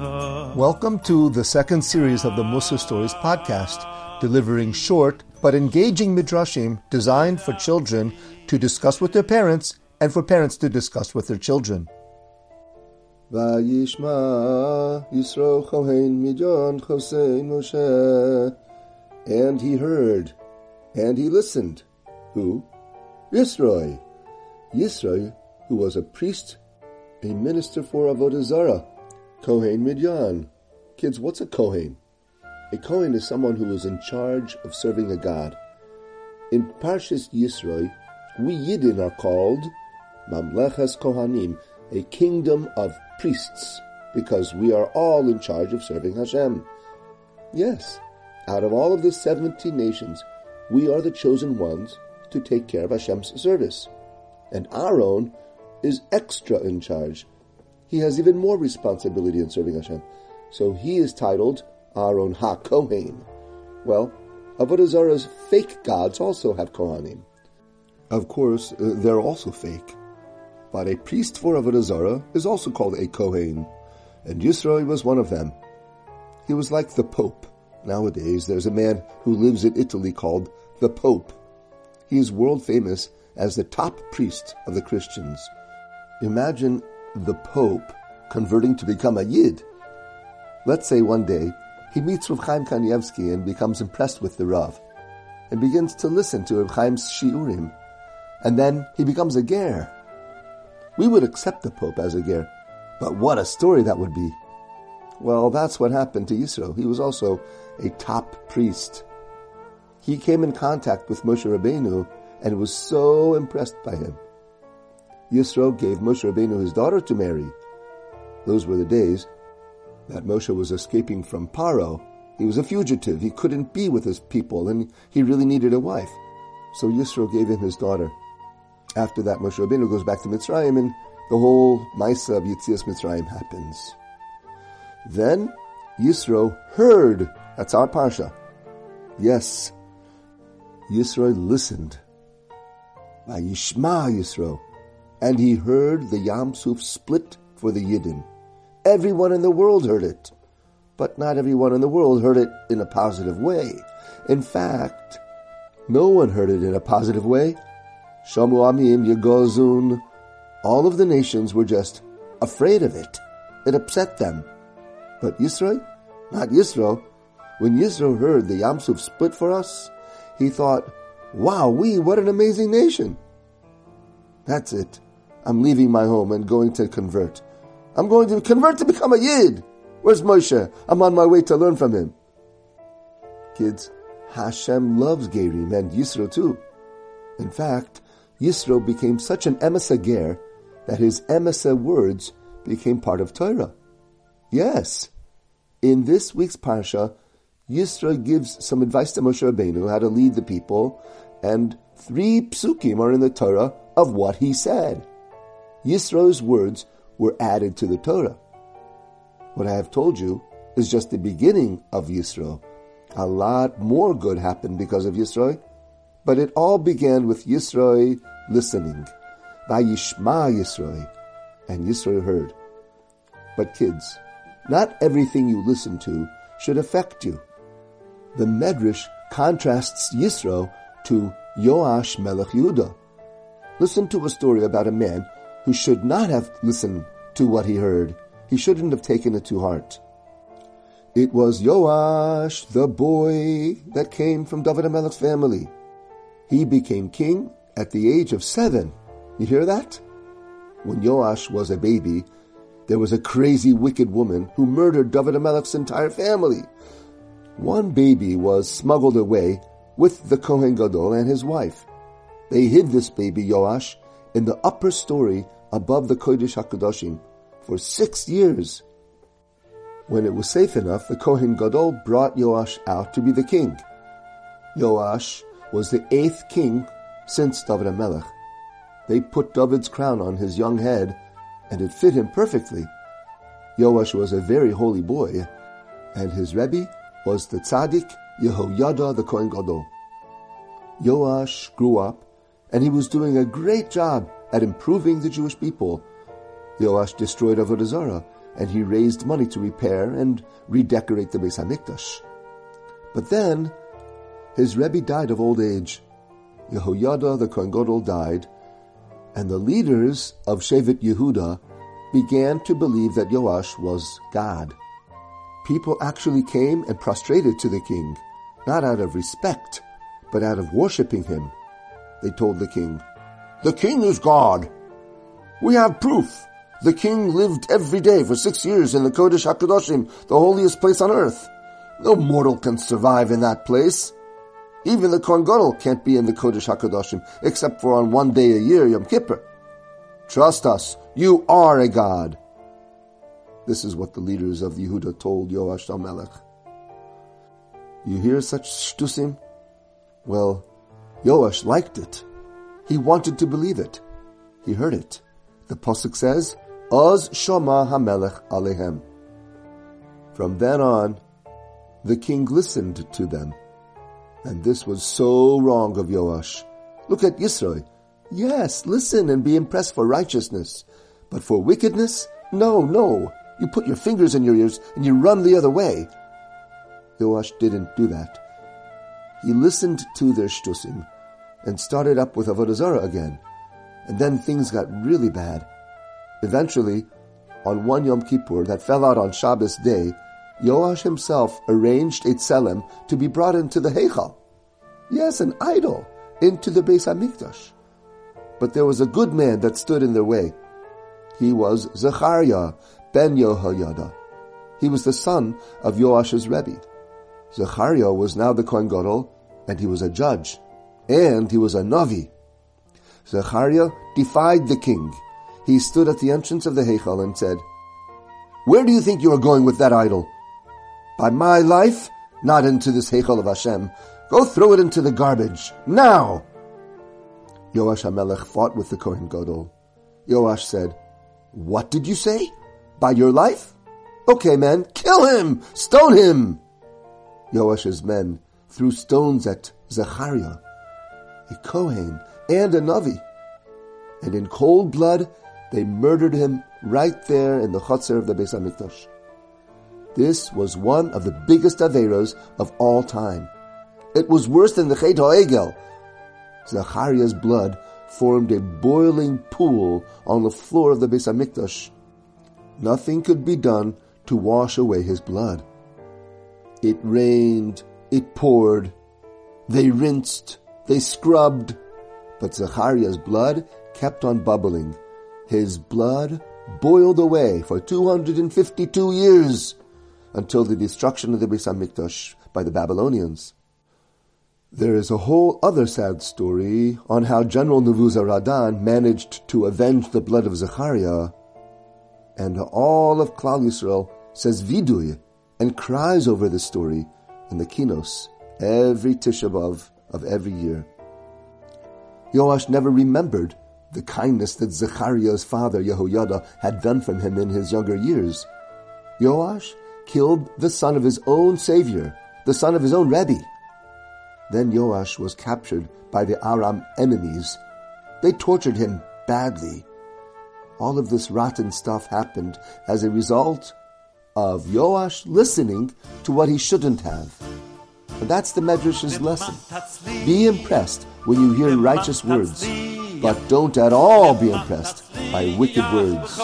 Welcome to the second series of the Mussar Stories podcast, delivering short but engaging midrashim designed for children to discuss with their parents and for parents to discuss with their children. And he heard, and he listened. Who? Yisro. Yisro, who was a priest, a minister for Avodah Zarah. Kohen Midyan. Kids, what's a Kohen? A Kohen is someone who is in charge of serving a god. In Parshas Yisro, we Yidden are called Mamleches Kohanim, a kingdom of priests, because we are all in charge of serving Hashem. Yes, out of all of the 70 nations, we are the chosen ones to take care of Hashem's service. And Aaron is extra in charge. He has even more responsibility in serving Hashem. So he is titled Aaron HaKohen. Well, Avodah Zarah's fake gods also have Kohanim. Of course, uh, they're also fake. But a priest for Avodah Zarah is also called a Kohen, and Yisro was one of them. He was like the Pope. Nowadays, there's a man who lives in Italy called the Pope. He is world famous as the top priest of the Christians. Imagine the Pope converting to become a Yid. Let's say one day he meets with Chaim Kanievsky and becomes impressed with the Rav, and begins to listen to Reb Chaim's shiurim, and then he becomes a ger we would accept the Pope as a ger. But what a story that would be. Well, that's what happened to Yisro. He was also a top priest. He came in contact with Moshe Rabbeinu and was so impressed by him. Yisro gave Moshe Rabbeinu his daughter to marry. Those were the days that Moshe was escaping from Paro. He was a fugitive. He couldn't be with his people and he really needed a wife. So Yisro gave him his daughter. After that, Moshe Rabbeinu goes back to Mitzrayim, and the whole Maisa of Yetzias Mitzrayim happens. Then Yisro heard. That's our parsha. Yes, Yisro listened. Vayishma Yisro, and he heard the Yam Suf split for the Yidden. Everyone in the world heard it, but not everyone in the world heard it in a positive way. In fact, no one heard it in a positive way Shamu Amim Yagozun. All of the nations were just afraid of it. It upset them. But Yisro, not Yisro, when Yisro heard the Yamsuf split for us, he thought, wow, we, what an amazing nation. That's it. I'm leaving my home and going to convert. I'm going to convert to become a Yid. Where's Moshe? I'm on my way to learn from him. Kids, Hashem loves Gerim and Yisro too. In fact, Yisro became such an emesa ger that his emesa words became part of Torah. Yes, in this week's parsha, Yisro gives some advice to Moshe Rabbeinu how to lead the people, and three psukim are in the Torah of what he said. Yisro's words were added to the Torah. What I have told you is just the beginning of Yisro. A lot more good happened because of Yisro, but it all began with Yisro listening. Vayishma Yisro, and Yisro heard. But kids, not everything you listen to should affect you. The Medrash contrasts Yisro to Yoash Melech Yehuda. Listen to a story about a man who should not have listened to what he heard. He shouldn't have taken it to heart. It was Yoash, the boy that came from David Melech's family. He became king at the age of seven. You hear that? When Joash was a baby, there was a crazy wicked woman who murdered David HaMelech's entire family. One baby was smuggled away with the Kohen Gadol and his wife. They hid this baby, Joash, in the upper story above the Kodesh HaKadoshim for six years. When it was safe enough, the Kohen Gadol brought Yoash out to be the king. Yoash was the eighth king since David Melech. They put David's crown on his young head, and it fit him perfectly. Yoash was a very holy boy, and his Rebbe was the tzaddik Yehoyada the Kohen Gadol. Yoash grew up, and he was doing a great job at improving the Jewish people. Yoash destroyed Avodah Zarah, and he raised money to repair and redecorate the Beis Hamikdash. But then, his Rebbe died of old age. Yehoyada the Kohen Gadol died, and the leaders of Shevet Yehuda began to believe that Yoash was God. People actually came and prostrated to the king, not out of respect, but out of worshipping him. They told the king, The king is God. We have proof. The king lived every day for six years in the Kodesh HaKadoshim, the holiest place on earth. No mortal can survive in that place. Even the Kohen Gadol can't be in the Kodesh HaKadoshim, except for on one day a year, Yom Kippur. Trust us, you are a god. This is what the leaders of Yehuda told Yoash Melech. You hear such shtusim? Well, Yoash liked it. He wanted to believe it. He heard it. The Pasuk says, Oz Shoma Hamelech Alehem. From then on, the king listened to them. And this was so wrong of Yoash. Look at Yisro. Yes, listen and be impressed for righteousness. But for wickedness? No, no. You put your fingers in your ears and you run the other way. Yoash didn't do that. He listened to their shtusim and started up with Avodah Zarah again. And then things got really bad. Eventually, on one Yom Kippur that fell out on Shabbos day, Yoash himself arranged a tselem to be brought into the Heichal. Yes, an idol, into the Beis Hamikdash. But there was a good man that stood in their way. He was Zechariah ben Yehoyada. He was the son of Yoash's Rebbe. Zechariah was now the Kohen Gadol, and he was a judge, and he was a Navi. Zechariah defied the king. He stood at the entrance of the Heichal and said, Where do you think you are going with that idol? by my life, not into this Heichal of Hashem. Go throw it into the garbage, now! Yoash HaMelech fought with the Kohen Gadol. Yoash said, What did you say? By your life? Okay, man, kill him! Stone him! Yoash's men threw stones at Zechariah, a Kohen and a Navi. And in cold blood, they murdered him right there in the chutzner of the Beis HaMikdash. This was one of the biggest Averos of all time. It was worse than the Chet HaEgel. Zachariah's blood formed a boiling pool on the floor of the Beis Hamikdash. Nothing could be done to wash away his blood. It rained, it poured, they rinsed, they scrubbed, but Zachariah's blood kept on bubbling. His blood boiled away for 252 years until the destruction of the Beis Hamikdash by the Babylonians. There is a whole other sad story on how General Nebuzaradan managed to avenge the blood of Zechariah, and all of Klal Yisrael says vidui and cries over this story in the kinos every Tisha B'av of every year. Yoash never remembered the kindness that Zechariah's father Yehoyada had done for him in his younger years. Yoash killed the son of his own savior, the son of his own Rebbe. Then Yoash was captured by the Aram enemies. They tortured him badly. All of this rotten stuff happened as a result of Yoash listening to what he shouldn't have. And that's the Medrash's lesson. Be impressed when you hear righteous words, but don't at all be impressed by wicked words.